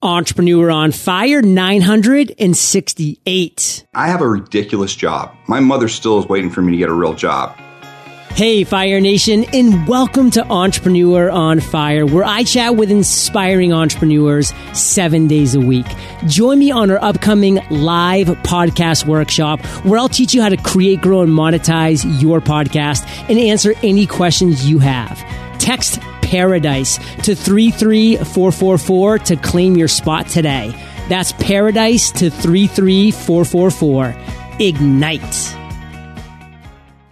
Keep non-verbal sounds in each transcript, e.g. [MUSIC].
Entrepreneur on Fire 968. I have a ridiculous job. My mother still is waiting for me to get a real job. Hey, Fire Nation, and welcome to Entrepreneur on Fire, where I chat with inspiring entrepreneurs seven days a week. Join me on our upcoming live podcast workshop, where I'll teach you how to create, grow, and monetize your podcast and answer any questions you have. Text Paradise to 33444 to claim your spot today. That's Paradise to 33444. Ignite.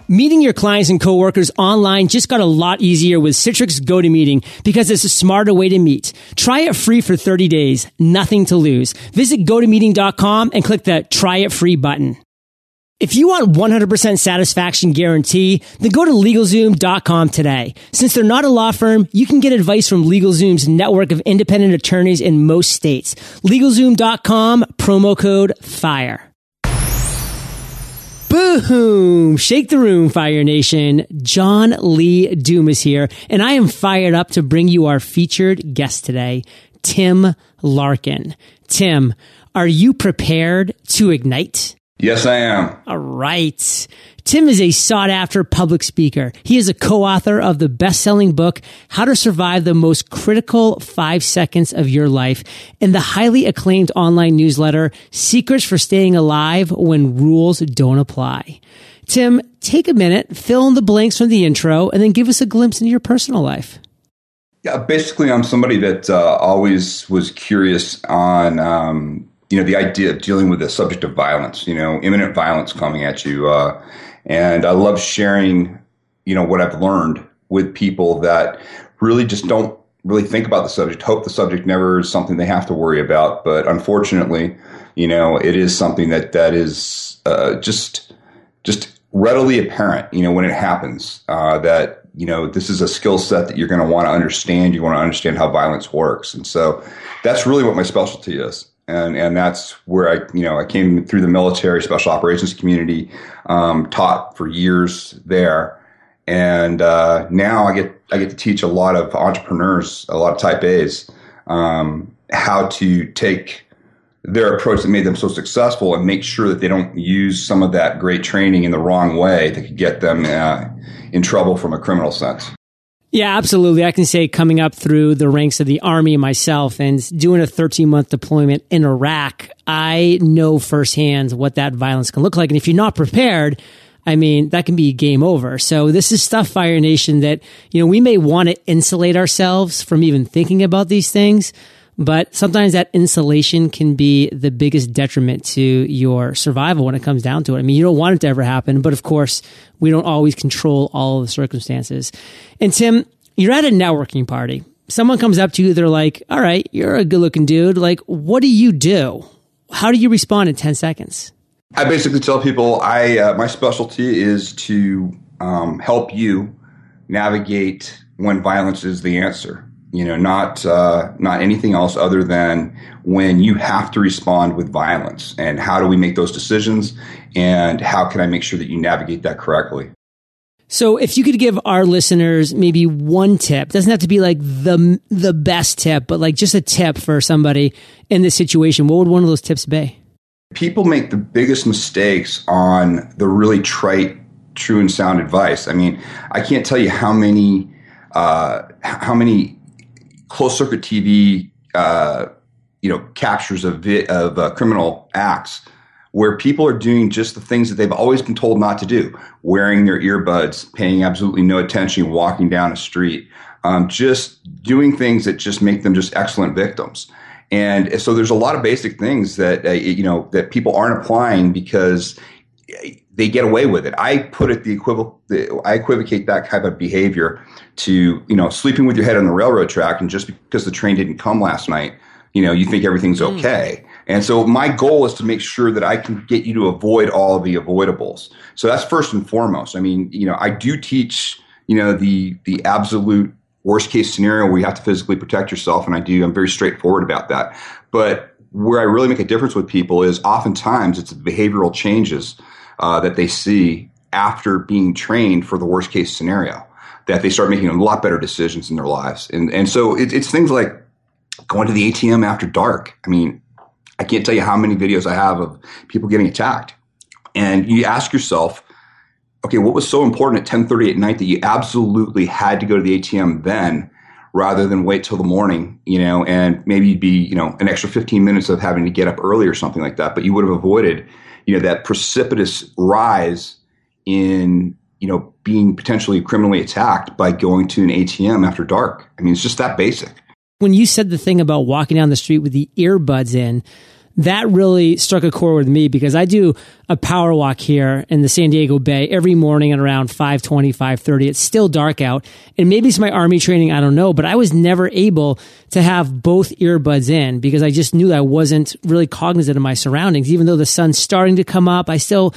Meeting your clients and coworkers online just got a lot easier with Citrix GoToMeeting because it's a smarter way to meet. Try it free for 30 days. Nothing to lose. Visit gotomeeting.com and click the try it free button. If you want 100% satisfaction guarantee, then go to LegalZoom.com today. Since they're not a law firm, you can get advice from LegalZoom's network of independent attorneys in most states. LegalZoom.com, promo code FIRE. Boom! Shake the room, Fire Nation. John Lee Dumas is here, and I am fired up to bring you our featured guest today, Tim Larkin. Tim, are you prepared to ignite? Yes, I am. All right. Tim is a sought after public speaker. He is a co-author of the best-selling book, How to Survive the Most Critical Five Seconds of Your Life and the highly acclaimed online newsletter, Secrets for Staying Alive When Rules Don't Apply. Tim, take a minute, fill in the blanks from the intro, and then give us a glimpse into your personal life. Yeah, basically, I'm somebody that uh, always was curious on um, you know, the idea of dealing with the subject of violence, you know, imminent violence coming at you. Uh, and I love sharing, you know, what I've learned with people that really just don't really think about the subject, hope the subject never is something they have to worry about. But unfortunately, you know, it is something that, that is uh, just, just readily apparent, you know, when it happens, uh, that, you know, this is a skill set that you're going to want to understand. You want to understand how violence works. And so that's really what my specialty is and and that's where I you know I came through the military special operations community, um, taught for years there, and uh, now I get I get to teach a lot of entrepreneurs, a lot of Type A's, um, how to take their approach that made them so successful and make sure that they don't use some of that great training in the wrong way that could get them uh, in trouble from a criminal sense. Yeah, absolutely. I can say coming up through the ranks of the army myself and doing a 13 month deployment in Iraq, I know firsthand what that violence can look like. And if you're not prepared, I mean, that can be game over. So this is stuff, Fire Nation, that, you know, we may want to insulate ourselves from even thinking about these things. But sometimes that insulation can be the biggest detriment to your survival when it comes down to it. I mean, you don't want it to ever happen, but of course, we don't always control all of the circumstances. And Tim, you're at a networking party. Someone comes up to you, they're like, all right, you're a good looking dude. Like, what do you do? How do you respond in 10 seconds? I basically tell people I uh, my specialty is to um, help you navigate when violence is the answer you know, not uh, not anything else other than when you have to respond with violence. And how do we make those decisions? And how can I make sure that you navigate that correctly? So, if you could give our listeners maybe one tip, doesn't have to be like the the best tip, but like just a tip for somebody in this situation, what would one of those tips be? People make the biggest mistakes on the really trite, true and sound advice. I mean, I can't tell you how many uh, how many closed circuit TV, uh, you know, captures of vi- of uh, criminal acts where people are doing just the things that they've always been told not to do, wearing their earbuds, paying absolutely no attention, walking down a street, um, just doing things that just make them just excellent victims. And so there's a lot of basic things that uh, you know that people aren't applying because they get away with it. I put it the equivocal. I equivocate that type of behavior to you know sleeping with your head on the railroad track, and just because the train didn't come last night, you know you think everything's hmm. okay. Mm. And so my goal is to make sure that I can get you to avoid all of the avoidables. So that's first and foremost. I mean, you know, I do teach you know the the absolute worst case scenario where you have to physically protect yourself, and I do. I'm very straightforward about that. But where I really make a difference with people is oftentimes it's behavioral changes uh, that they see after being trained for the worst case scenario that they start making a lot better decisions in their lives and and so it, it's things like going to the ATM after dark. I mean, I can't tell you how many videos I have of people getting attacked. And you ask yourself, okay, what was so important at 10:30 at night that you absolutely had to go to the ATM then rather than wait till the morning, you know, and maybe you'd be, you know, an extra 15 minutes of having to get up early or something like that, but you would have avoided, you know, that precipitous rise in, you know, being potentially criminally attacked by going to an ATM after dark. I mean, it's just that basic. When you said the thing about walking down the street with the earbuds in, that really struck a chord with me because I do a power walk here in the San Diego Bay every morning at around 520, 530. It's still dark out. And maybe it's my army training. I don't know, but I was never able to have both earbuds in because I just knew I wasn't really cognizant of my surroundings. Even though the sun's starting to come up, I still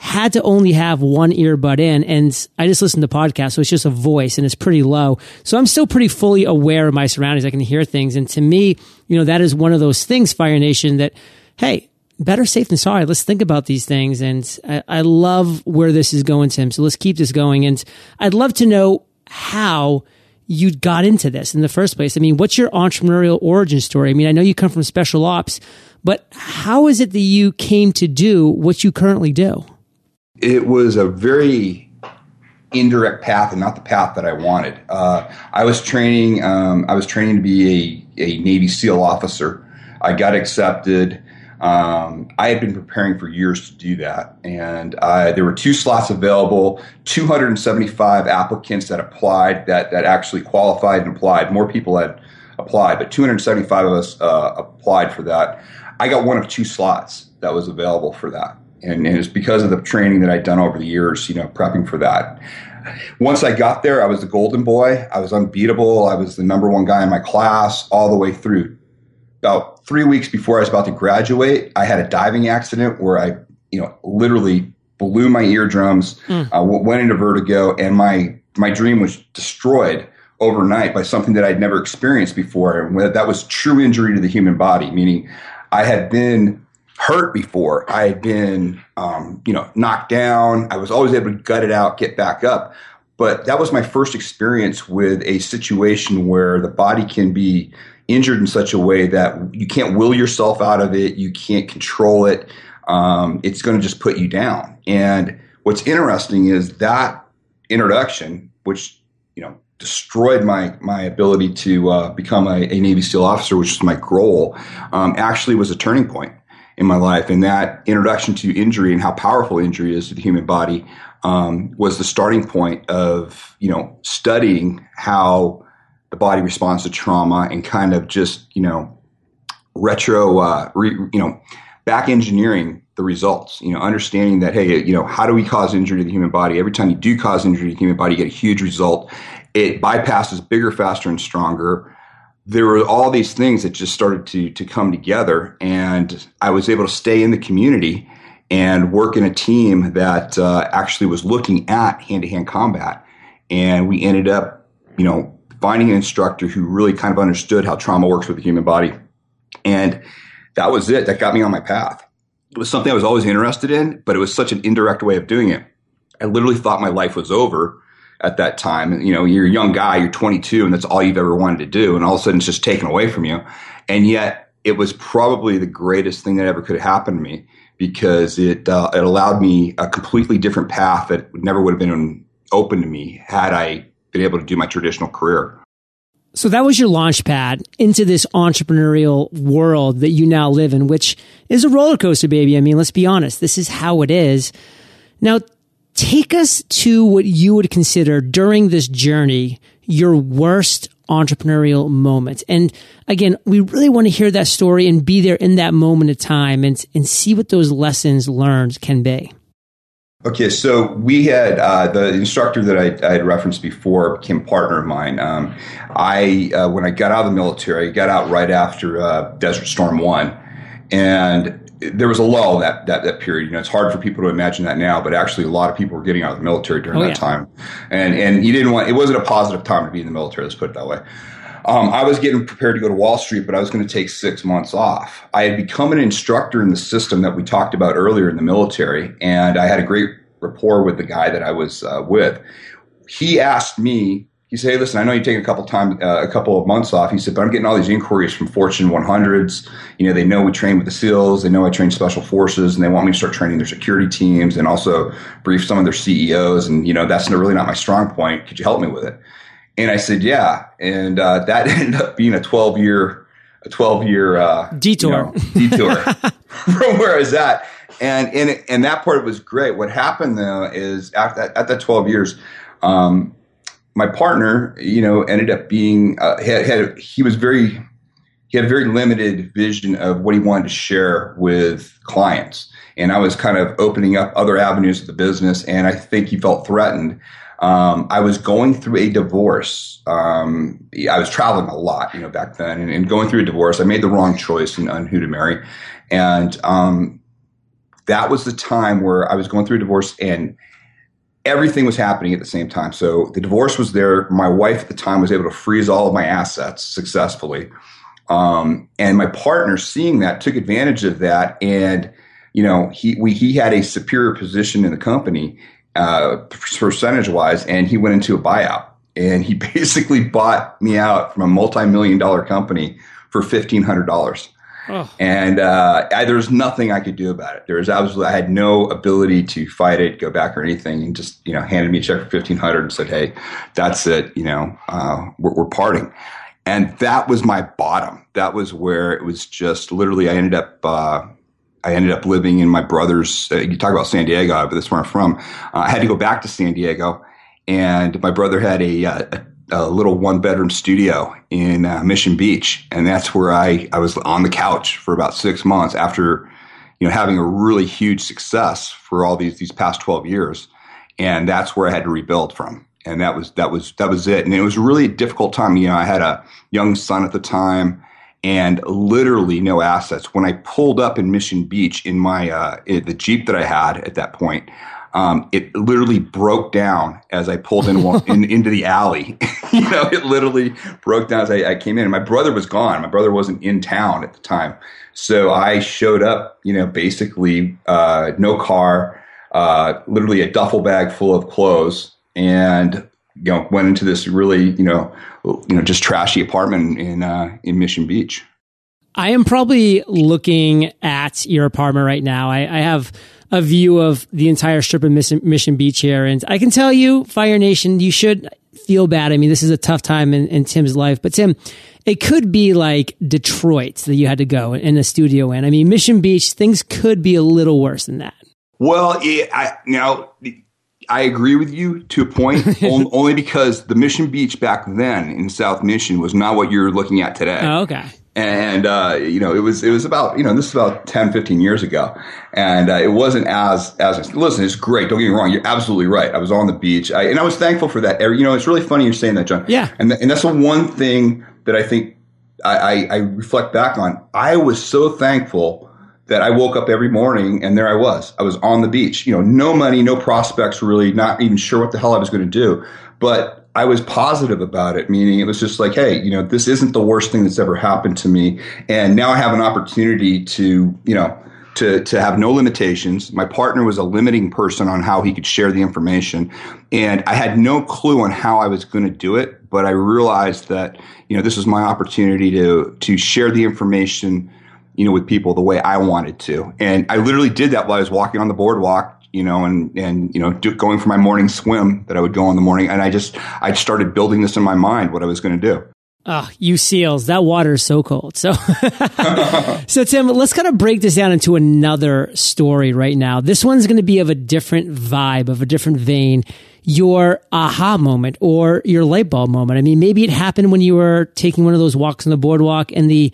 had to only have one earbud in and I just listened to podcasts. So it's just a voice and it's pretty low. So I'm still pretty fully aware of my surroundings. I can hear things. And to me, you know, that is one of those things, Fire Nation, that, hey, better safe than sorry. Let's think about these things. And I, I love where this is going, Tim. So let's keep this going. And I'd love to know how you got into this in the first place. I mean, what's your entrepreneurial origin story? I mean, I know you come from special ops, but how is it that you came to do what you currently do? It was a very indirect path and not the path that I wanted. Uh, I was training. Um, I was training to be a, a Navy SEAL officer. I got accepted. Um, I had been preparing for years to do that, and I, there were two slots available. 275 applicants that applied that that actually qualified and applied. More people had applied, but 275 of us uh, applied for that. I got one of two slots that was available for that and, and it's because of the training that I'd done over the years, you know, prepping for that. Once I got there, I was the golden boy. I was unbeatable. I was the number one guy in my class all the way through. About three weeks before I was about to graduate, I had a diving accident where I, you know, literally blew my eardrums, mm. uh, went into vertigo, and my my dream was destroyed overnight by something that I'd never experienced before. And that was true injury to the human body, meaning I had been hurt before. I had been, um, you know, knocked down. I was always able to gut it out, get back up. But that was my first experience with a situation where the body can be injured in such a way that you can't will yourself out of it. You can't control it. Um, it's going to just put you down. And what's interesting is that introduction, which, you know, destroyed my my ability to uh, become a, a, Navy SEAL officer, which was my goal, um, actually was a turning point in my life. And that introduction to injury and how powerful injury is to the human body um, was the starting point of, you know, studying how the body responds to trauma and kind of just, you know, retro, uh, re, you know, back engineering the results, you know, understanding that, hey, you know, how do we cause injury to the human body? Every time you do cause injury to the human body, you get a huge result. It bypasses bigger, faster, and stronger there were all these things that just started to to come together, and I was able to stay in the community and work in a team that uh, actually was looking at hand to hand combat, and we ended up, you know, finding an instructor who really kind of understood how trauma works with the human body, and that was it. That got me on my path. It was something I was always interested in, but it was such an indirect way of doing it. I literally thought my life was over at that time. You know, you're a young guy, you're 22, and that's all you've ever wanted to do, and all of a sudden it's just taken away from you. And yet, it was probably the greatest thing that ever could have happened to me because it uh, it allowed me a completely different path that never would have been open to me had I been able to do my traditional career. So that was your launch pad into this entrepreneurial world that you now live in, which is a roller coaster, baby. I mean, let's be honest. This is how it is. Now, Take us to what you would consider during this journey your worst entrepreneurial moment. And again, we really want to hear that story and be there in that moment of time and, and see what those lessons learned can be. Okay, so we had uh, the instructor that I, I, had referenced before became a partner of mine. Um, I uh, when I got out of the military, I got out right after uh, Desert Storm One, and there was a lull that, that that period. You know, it's hard for people to imagine that now, but actually, a lot of people were getting out of the military during oh, that yeah. time, and and you didn't want. It wasn't a positive time to be in the military. Let's put it that way. Um, I was getting prepared to go to Wall Street, but I was going to take six months off. I had become an instructor in the system that we talked about earlier in the military, and I had a great rapport with the guy that I was uh, with. He asked me he said, "Hey, listen, I know you're taking a couple time, uh, a couple of months off." He said, "But I'm getting all these inquiries from Fortune 100s. You know, they know we train with the SEALs, they know I train special forces, and they want me to start training their security teams and also brief some of their CEOs. And you know, that's really not my strong point. Could you help me with it?" And I said, "Yeah." And uh, that [LAUGHS] ended up being a 12 year, a 12 year uh, detour, you know, detour [LAUGHS] from where I was at. And and and that part was great. What happened though is after that, at that 12 years. Um, my partner, you know, ended up being uh, had, had he was very he had a very limited vision of what he wanted to share with clients, and I was kind of opening up other avenues of the business, and I think he felt threatened. Um, I was going through a divorce. Um, I was traveling a lot, you know, back then, and, and, going through a divorce. I made the wrong choice in, on who to marry, and um, that was the time where I was going through a divorce, and everything was happening at the same time. So the divorce was there. My wife at the time was able to freeze all of my assets successfully. Um, and my partner seeing that took advantage of that. And, you know, he, we, he had a superior position in the company, uh, percentage wise, and he went into a buyout and he [LAUGHS] basically bought me out from a multi-million dollar company for $1,500. And uh, I, there was nothing I could do about it. There was absolutely, I had no ability to fight it, go back or anything, and just you know handed me a check for fifteen hundred and said, "Hey, that's it. You know, uh, we're, we're parting." And that was my bottom. That was where it was just literally. I ended up. Uh, I ended up living in my brother's. Uh, you talk about San Diego, but that's where I'm from. Uh, I had to go back to San Diego, and my brother had a, uh, a a little one bedroom studio in uh, Mission Beach, and that's where I I was on the couch for about six months after you know having a really huge success for all these these past twelve years, and that's where I had to rebuild from, and that was that was that was it, and it was really a difficult time. You know, I had a young son at the time. And literally no assets. When I pulled up in Mission Beach in my uh, in the Jeep that I had at that point, um, it literally broke down as I pulled in, in [LAUGHS] into the alley. [LAUGHS] you know, it literally broke down as I, I, came in. And my brother was gone. My brother wasn't in town at the time, so I showed up. You know, basically uh, no car, uh, literally a duffel bag full of clothes, and you know went into this really you know you know just trashy apartment in uh, in Mission Beach. I am probably looking at your apartment right now. I, I have a view of the entire strip of Mission Beach here. And I can tell you, Fire Nation, you should feel bad. I mean, this is a tough time in, in Tim's life, but Tim, it could be like Detroit that you had to go in a studio in. I mean, Mission Beach, things could be a little worse than that. Well, it, I, now I agree with you to a point, [LAUGHS] only because the Mission Beach back then in South Mission was not what you're looking at today. Oh, okay and uh, you know it was it was about you know this is about 10 15 years ago. And uh, it wasn't as as listen it's great. Don't get me wrong. You're absolutely right. I was on the beach. I, and i was thankful for that. You know it's really funny you're saying that john. Yeah. And, th- and that's the one thing that i think I, I, I reflect back on. I was so thankful that i woke up every morning and there i was. I was on the beach. You know no money no prospects really not even sure what the hell i was going to do. But I was positive about it, meaning it was just like, hey, you know, this isn't the worst thing that's ever happened to me. And now I have an opportunity to, you know, to, to have no limitations. My partner was a limiting person on how he could share the information. And I had no clue on how I was going to do it, but I realized that, you know, this was my opportunity to, to share the information, you know, with people the way I wanted to. And I literally did that while I was walking on the boardwalk you know, and and you know, do, going for my morning swim that I would go in the morning, and I just I started building this in my mind what I was going to do. Oh, you seals, that water is so cold. So, [LAUGHS] so Tim, let's kind of break this down into another story right now. This one's going to be of a different vibe, of a different vein. Your aha moment or your light bulb moment. I mean, maybe it happened when you were taking one of those walks on the boardwalk and the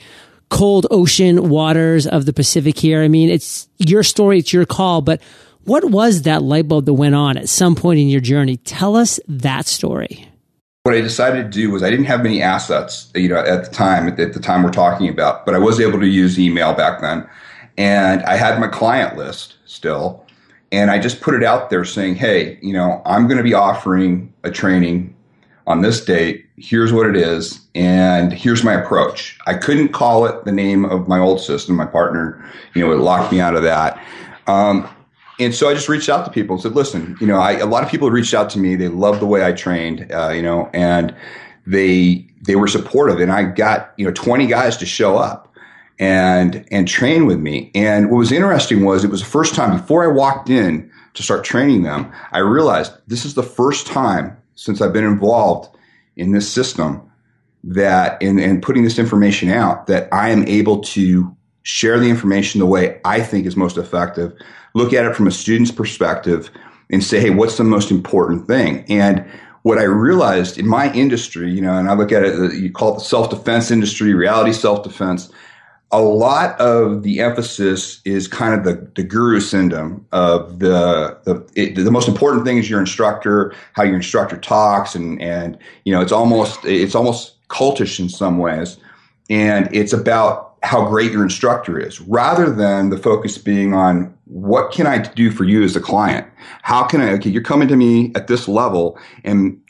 cold ocean waters of the Pacific here. I mean, it's your story, it's your call, but what was that light bulb that went on at some point in your journey? Tell us that story. What I decided to do was I didn't have many assets, you know, at the time, at the time we're talking about, but I was able to use email back then. And I had my client list still. And I just put it out there saying, hey, you know, I'm going to be offering a training on this date. Here's what it is. And here's my approach. I couldn't call it the name of my old system. My partner, you know, it locked me out of that. Um, and so I just reached out to people and said, listen, you know, I, a lot of people reached out to me. They loved the way I trained, uh, you know, and they, they were supportive and I got, you know, 20 guys to show up and, and train with me. And what was interesting was it was the first time before I walked in to start training them, I realized this is the first time since I've been involved in this system that in, in putting this information out that I am able to share the information the way I think is most effective, look at it from a student's perspective and say, Hey, what's the most important thing? And what I realized in my industry, you know, and I look at it, you call it the self defense industry, reality self defense. A lot of the emphasis is kind of the, the guru syndrome of the the, it, the most important thing is your instructor, how your instructor talks, and and you know it's almost it's almost cultish in some ways, and it's about how great your instructor is rather than the focus being on what can I do for you as a client? How can I, okay, you're coming to me at this level and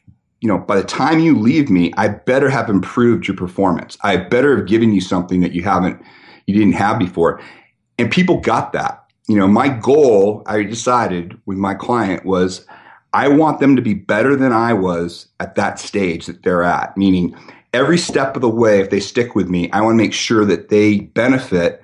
you know, by the time you leave me, I better have improved your performance. I better have given you something that you haven't, you didn't have before. And people got that. You know, my goal, I decided with my client was I want them to be better than I was at that stage that they're at, meaning every step of the way, if they stick with me, I want to make sure that they benefit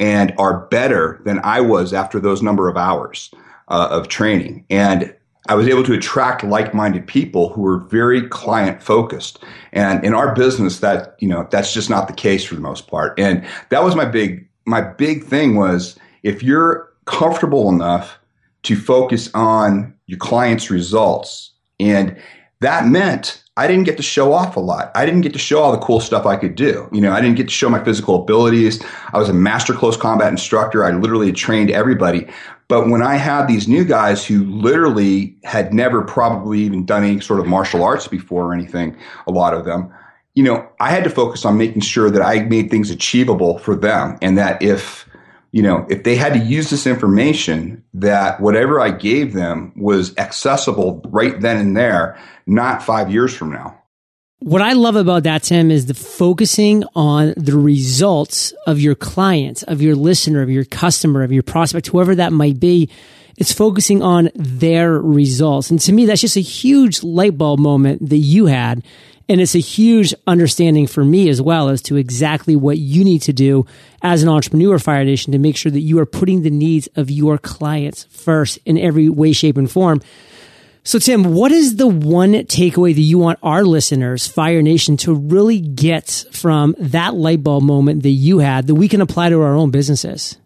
and are better than I was after those number of hours uh, of training. And I was able to attract like-minded people who were very client focused. And in our business, that, you know, that's just not the case for the most part. And that was my big, my big thing was if you're comfortable enough to focus on your client's results and that meant I didn't get to show off a lot. I didn't get to show all the cool stuff I could do. You know, I didn't get to show my physical abilities. I was a master close combat instructor. I literally trained everybody. But when I had these new guys who literally had never probably even done any sort of martial arts before or anything, a lot of them, you know, I had to focus on making sure that I made things achievable for them and that if, you know, if they had to use this information, that whatever I gave them was accessible right then and there, not five years from now. What I love about that, Tim, is the focusing on the results of your client, of your listener, of your customer, of your prospect, whoever that might be. It's focusing on their results. And to me, that's just a huge light bulb moment that you had and it's a huge understanding for me as well as to exactly what you need to do as an entrepreneur, Fire Nation, to make sure that you are putting the needs of your clients first in every way, shape, and form. So, Tim, what is the one takeaway that you want our listeners, Fire Nation, to really get from that light bulb moment that you had that we can apply to our own businesses?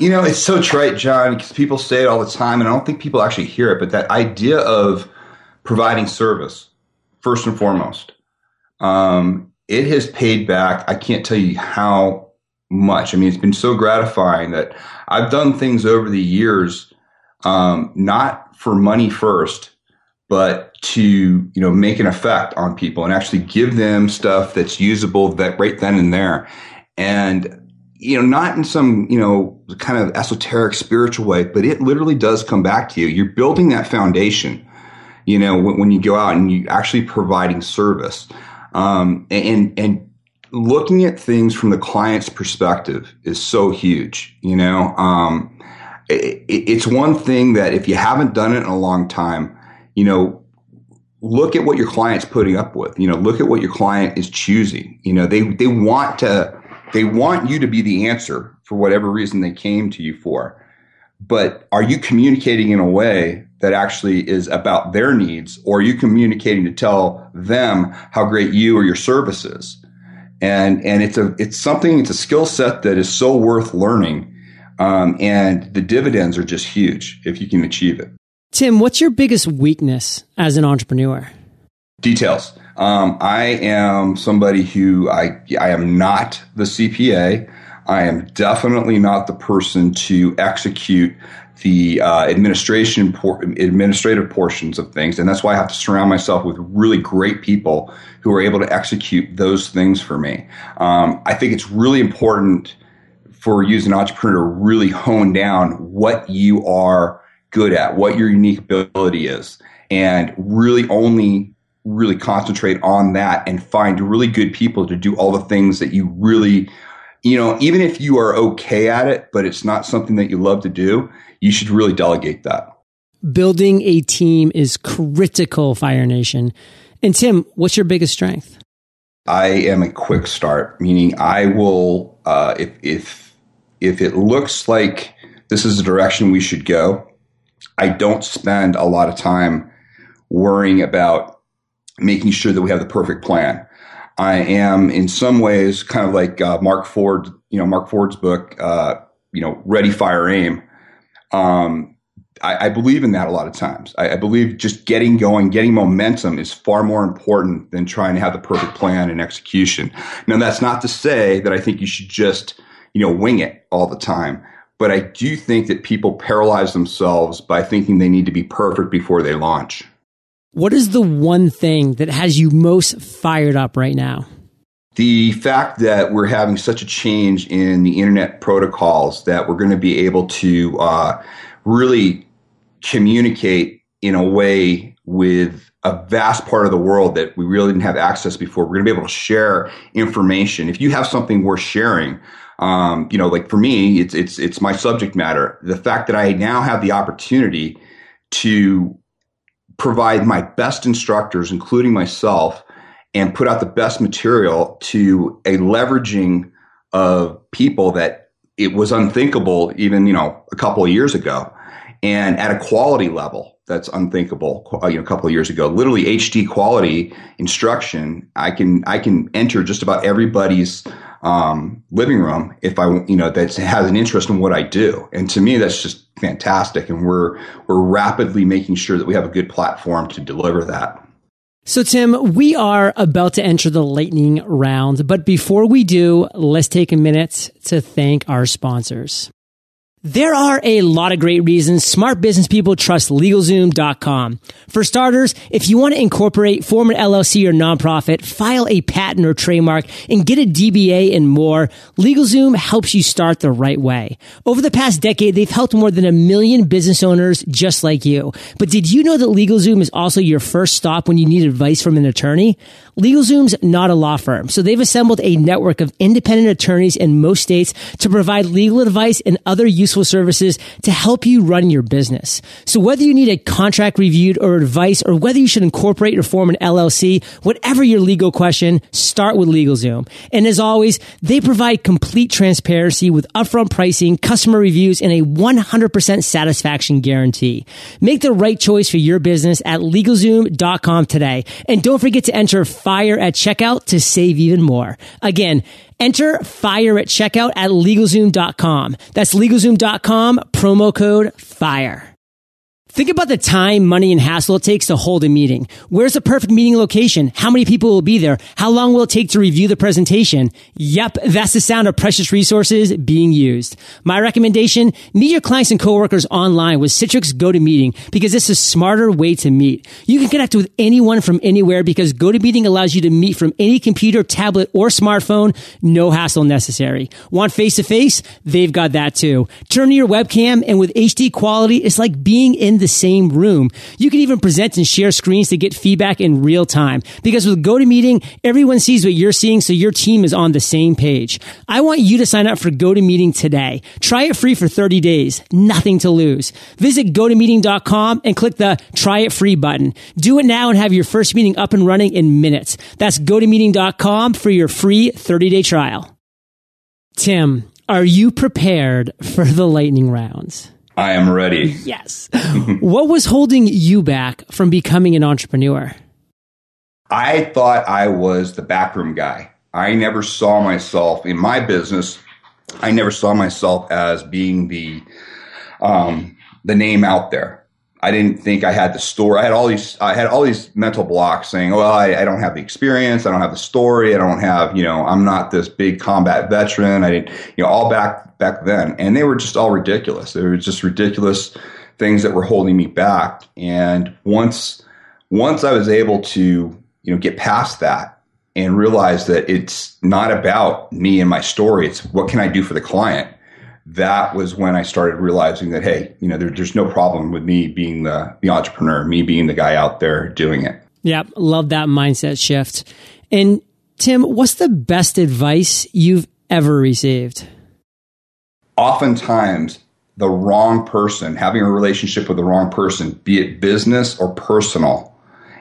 You know, it's so trite, John, because people say it all the time, and I don't think people actually hear it, but that idea of providing service first and foremost. Um, it has paid back. I can't tell you how much. I mean, it's been so gratifying that I've done things over the years, um, not for money first, but to you know make an effect on people and actually give them stuff that's usable that right then and there, and you know not in some you know kind of esoteric spiritual way, but it literally does come back to you. You're building that foundation you know, when, when you go out and you actually providing service. Um, and, and looking at things from the client's perspective is so huge, you know, um, it, it's one thing that if you haven't done it in a long time, you know, look at what your client's putting up with, you know, look at what your client is choosing, you know, they, they want to, they want you to be the answer for whatever reason they came to you for. But are you communicating in a way that actually is about their needs, or are you communicating to tell them how great you or your service is? And and it's a it's something it's a skill set that is so worth learning, um, and the dividends are just huge if you can achieve it. Tim, what's your biggest weakness as an entrepreneur? Details. Um, I am somebody who I I am not the CPA. I am definitely not the person to execute the uh, administration por- administrative portions of things, and that's why I have to surround myself with really great people who are able to execute those things for me. Um, I think it's really important for you as an entrepreneur to really hone down what you are good at, what your unique ability is, and really only really concentrate on that and find really good people to do all the things that you really you know, even if you are okay at it, but it's not something that you love to do, you should really delegate that. Building a team is critical, Fire Nation. And Tim, what's your biggest strength? I am a quick start, meaning I will, uh, if, if, if it looks like this is the direction we should go, I don't spend a lot of time worrying about making sure that we have the perfect plan. I am in some ways kind of like uh, Mark Ford, you know, Mark Ford's book, uh, you know, Ready, Fire, Aim. Um, I, I, believe in that a lot of times. I, I, believe just getting going, getting momentum is far more important than trying to have the perfect plan and execution. Now, that's not to say that I think you should just, you know, wing it all the time. But I do think that people paralyze themselves by thinking they need to be perfect before they launch. What is the one thing that has you most fired up right now? The fact that we're having such a change in the internet protocols that we're going to be able to uh, really communicate in a way with a vast part of the world that we really didn't have access before. We're going to be able to share information. If you have something worth sharing, um, you know, like for me, it's it's it's my subject matter. The fact that I now have the opportunity to provide my best instructors, including myself, and put out the best material to a leveraging of people that it was unthinkable even you know a couple of years ago and at a quality level that's unthinkable uh, you know, a couple of years ago literally hd quality instruction i can i can enter just about everybody's um, living room if I, you know, that has an interest in what I do. And to me, that's just fantastic. And we're, we're rapidly making sure that we have a good platform to deliver that. So, Tim, we are about to enter the lightning round, but before we do, let's take a minute to thank our sponsors. There are a lot of great reasons smart business people trust LegalZoom.com. For starters, if you want to incorporate, form an LLC or nonprofit, file a patent or trademark, and get a DBA and more, LegalZoom helps you start the right way. Over the past decade, they've helped more than a million business owners just like you. But did you know that LegalZoom is also your first stop when you need advice from an attorney? LegalZoom's not a law firm, so they've assembled a network of independent attorneys in most states to provide legal advice and other useful services to help you run your business. So whether you need a contract reviewed or advice, or whether you should incorporate or form an LLC, whatever your legal question, start with LegalZoom. And as always, they provide complete transparency with upfront pricing, customer reviews, and a 100% satisfaction guarantee. Make the right choice for your business at LegalZoom.com today. And don't forget to enter fire at checkout to save even more. Again, enter fire at checkout at LegalZoom.com. That's LegalZoom.com, promo code FIRE. Think about the time, money, and hassle it takes to hold a meeting. Where's the perfect meeting location? How many people will be there? How long will it take to review the presentation? Yep, that's the sound of precious resources being used. My recommendation, meet your clients and coworkers online with Citrix GoToMeeting because it's a smarter way to meet. You can connect with anyone from anywhere because GoToMeeting allows you to meet from any computer, tablet, or smartphone. No hassle necessary. Want face to face? They've got that too. Turn to your webcam and with HD quality, it's like being in the the same room. You can even present and share screens to get feedback in real time. Because with GoToMeeting, everyone sees what you're seeing so your team is on the same page. I want you to sign up for GoToMeeting today. Try it free for 30 days. Nothing to lose. Visit gotomeeting.com and click the try it free button. Do it now and have your first meeting up and running in minutes. That's gotomeeting.com for your free 30 day trial. Tim, are you prepared for the lightning rounds? I am ready. Yes. [LAUGHS] what was holding you back from becoming an entrepreneur? I thought I was the backroom guy. I never saw myself in my business. I never saw myself as being the um, the name out there. I didn't think I had the story. I had all these, I had all these mental blocks saying, well, I, I, don't have the experience. I don't have the story. I don't have, you know, I'm not this big combat veteran. I didn't, you know, all back, back then. And they were just all ridiculous. They were just ridiculous things that were holding me back. And once, once I was able to, you know, get past that and realize that it's not about me and my story. It's what can I do for the client? That was when I started realizing that, hey, you know, there, there's no problem with me being the, the entrepreneur, me being the guy out there doing it. Yep. Love that mindset shift. And Tim, what's the best advice you've ever received? Oftentimes, the wrong person, having a relationship with the wrong person, be it business or personal,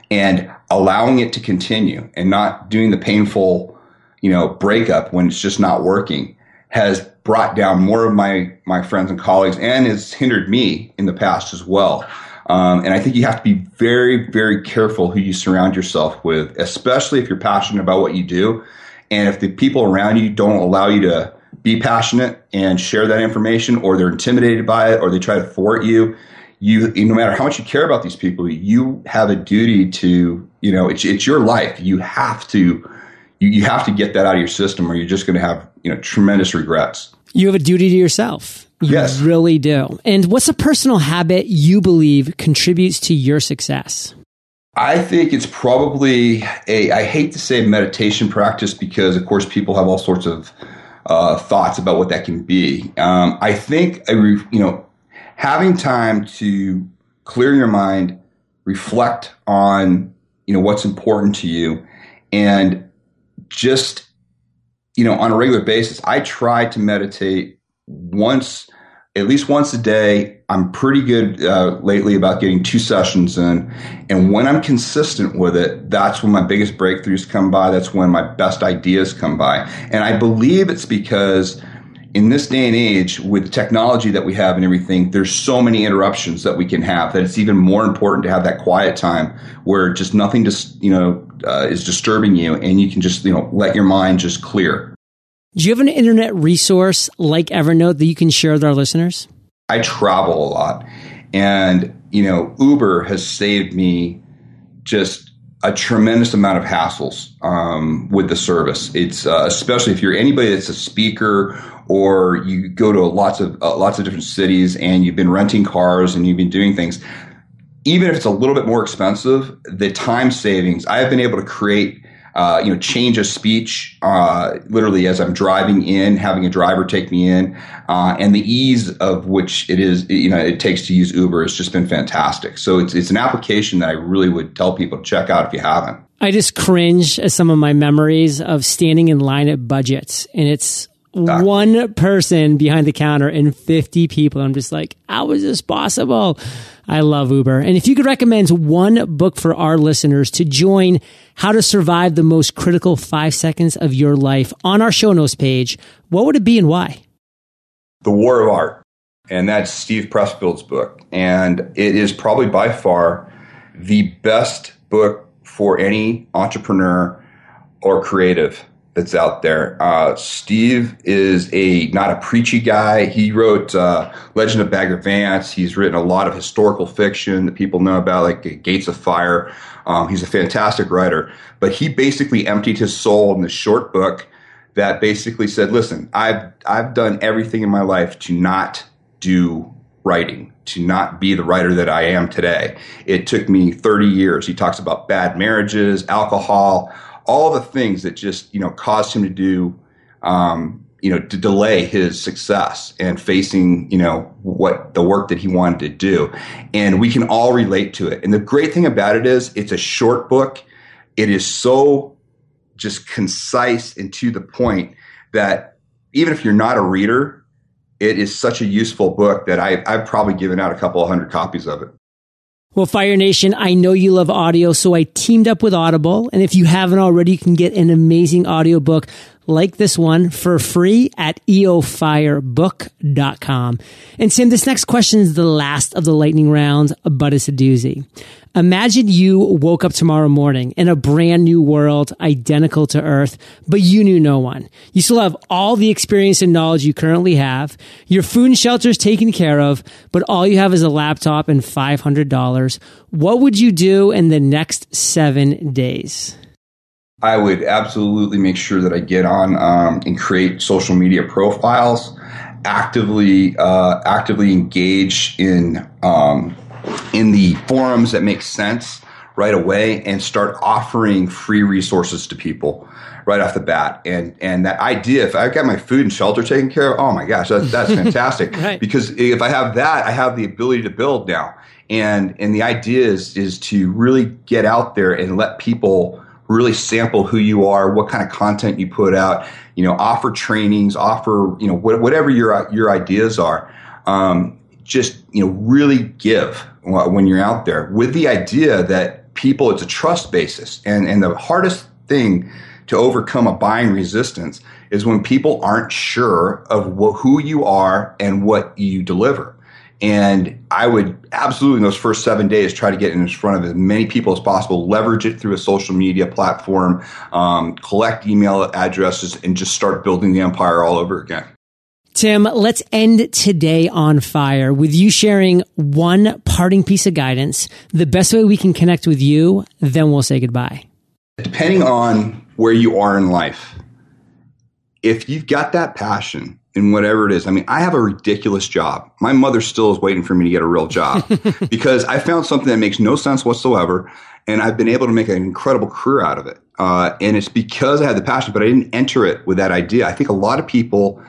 and allowing it to continue and not doing the painful, you know, breakup when it's just not working has brought down more of my my friends and colleagues and has hindered me in the past as well. Um, and I think you have to be very, very careful who you surround yourself with, especially if you're passionate about what you do. And if the people around you don't allow you to be passionate and share that information, or they're intimidated by it, or they try to thwart you, you no matter how much you care about these people, you have a duty to, you know, it's it's your life. You have to you, you have to get that out of your system, or you're just going to have you know tremendous regrets. You have a duty to yourself. You Yes. really do. And what's a personal habit you believe contributes to your success? I think it's probably a, I hate to say meditation practice because, of course, people have all sorts of uh, thoughts about what that can be. Um, I think, re, you know, having time to clear your mind, reflect on, you know, what's important to you, and just, you know, on a regular basis, I try to meditate once at least once a day. I'm pretty good uh, lately about getting two sessions in. And when I'm consistent with it, that's when my biggest breakthroughs come by. That's when my best ideas come by. And I believe it's because in this day and age, with technology that we have and everything, there's so many interruptions that we can have that it's even more important to have that quiet time where just nothing just, you know, uh, is disturbing you and you can just, you know, let your mind just clear. Do you have an internet resource like Evernote that you can share with our listeners? I travel a lot, and you know, Uber has saved me just a tremendous amount of hassles um, with the service. It's uh, especially if you're anybody that's a speaker or you go to lots of uh, lots of different cities and you've been renting cars and you've been doing things. Even if it's a little bit more expensive, the time savings I have been able to create uh, you know, change of speech, uh, literally as I'm driving in, having a driver take me in, uh, and the ease of which it is, you know, it takes to use Uber has just been fantastic. So it's it's an application that I really would tell people to check out if you haven't. I just cringe at some of my memories of standing in line at budgets and it's Exactly. one person behind the counter and 50 people. I'm just like, how is this possible? I love Uber. And if you could recommend one book for our listeners to join how to survive the most critical five seconds of your life on our show notes page, what would it be and why? The War of Art, and that's Steve Pressfield's book, and it is probably by far the best book for any entrepreneur or creative that's out there. Uh, Steve is a not a preachy guy. He wrote uh, Legend of Bagger Vance. He's written a lot of historical fiction that people know about, like Gates of Fire. Um, he's a fantastic writer, but he basically emptied his soul in this short book that basically said, "Listen, I've I've done everything in my life to not do writing." To not be the writer that I am today. It took me 30 years. He talks about bad marriages, alcohol, all the things that just you know caused him to do um, you know to delay his success and facing you know what the work that he wanted to do. And we can all relate to it. And the great thing about it is it's a short book. It is so just concise and to the point that even if you're not a reader it is such a useful book that I, I've probably given out a couple of hundred copies of it Well, Fire Nation, I know you love audio, so I teamed up with Audible. And if you haven't already, you can get an amazing audiobook like this one for free at eofirebook.com. And Sam, this next question is the last of the lightning round, but it's a doozy. Imagine you woke up tomorrow morning in a brand new world identical to Earth, but you knew no one. You still have all the experience and knowledge you currently have. Your food and shelter is taken care of, but all you have is a laptop and $500. What would you do in the next seven days? I would absolutely make sure that I get on um, and create social media profiles, actively uh, actively engage in um, in the forums that make sense right away, and start offering free resources to people right off the bat. And and that idea, if I've got my food and shelter taken care of, oh my gosh, that's that's [LAUGHS] fantastic. Right. Because if I have that, I have the ability to build now. And and the idea is is to really get out there and let people really sample who you are, what kind of content you put out, you know, offer trainings, offer, you know, wh- whatever your, your ideas are. Um, just, you know, really give when you're out there with the idea that people, it's a trust basis. And, and the hardest thing to overcome a buying resistance is when people aren't sure of wh- who you are and what you deliver. And I would absolutely in those first seven days try to get in front of as many people as possible, leverage it through a social media platform, um, collect email addresses, and just start building the empire all over again. Tim, let's end today on fire with you sharing one parting piece of guidance, the best way we can connect with you, then we'll say goodbye. Depending on where you are in life, if you've got that passion in whatever it is. I mean, I have a ridiculous job. My mother still is waiting for me to get a real job [LAUGHS] because I found something that makes no sense whatsoever. And I've been able to make an incredible career out of it. Uh, and it's because I had the passion, but I didn't enter it with that idea. I think a lot of people,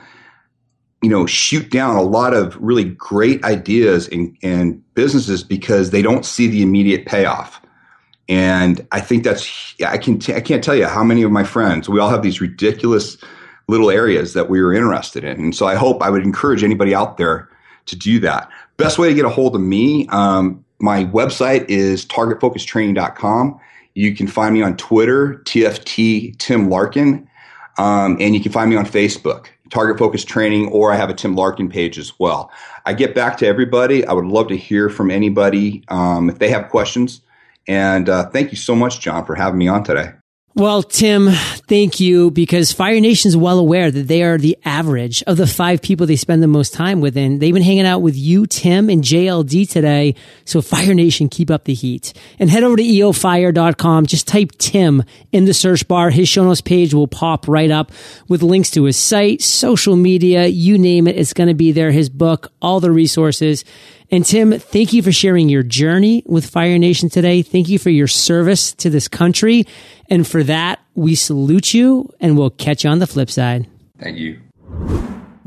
you know, shoot down a lot of really great ideas and businesses because they don't see the immediate payoff. And I think that's, I can, t- I can't tell you how many of my friends, we all have these ridiculous little areas that we were interested in. And so I hope I would encourage anybody out there to do that. Best way to get a hold of me, um, my website is targetfocustraining.com. You can find me on Twitter, TFT Tim Larkin, um, and you can find me on Facebook, Target Focus Training, or I have a Tim Larkin page as well. I get back to everybody. I would love to hear from anybody um, if they have questions. And uh, thank you so much, John, for having me on today. Well, Tim, thank you because Fire Nation is well aware that they are the average of the five people they spend the most time with. And they've been hanging out with you, Tim, and JLD today. So Fire Nation, keep up the heat and head over to eofire.com. Just type Tim in the search bar. His show notes page will pop right up with links to his site, social media, you name it. It's going to be there. His book, all the resources. And Tim, thank you for sharing your journey with Fire Nation today. Thank you for your service to this country. And for that, we salute you and we'll catch you on the flip side. Thank you.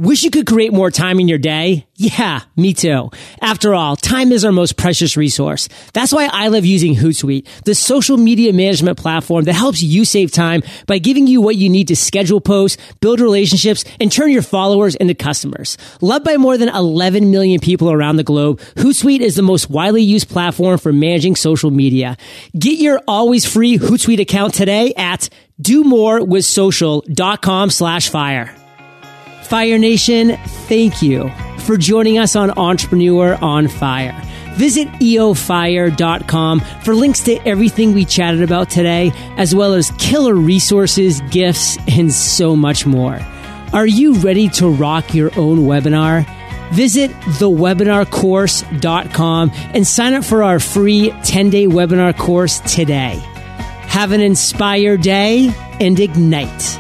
Wish you could create more time in your day? Yeah, me too. After all, time is our most precious resource. That's why I love using Hootsuite, the social media management platform that helps you save time by giving you what you need to schedule posts, build relationships, and turn your followers into customers. Loved by more than 11 million people around the globe, Hootsuite is the most widely used platform for managing social media. Get your always free Hootsuite account today at domorewithsocial.com slash fire. Fire Nation, thank you for joining us on Entrepreneur on Fire. Visit eofire.com for links to everything we chatted about today, as well as killer resources, gifts, and so much more. Are you ready to rock your own webinar? Visit thewebinarcourse.com and sign up for our free 10 day webinar course today. Have an inspired day and ignite.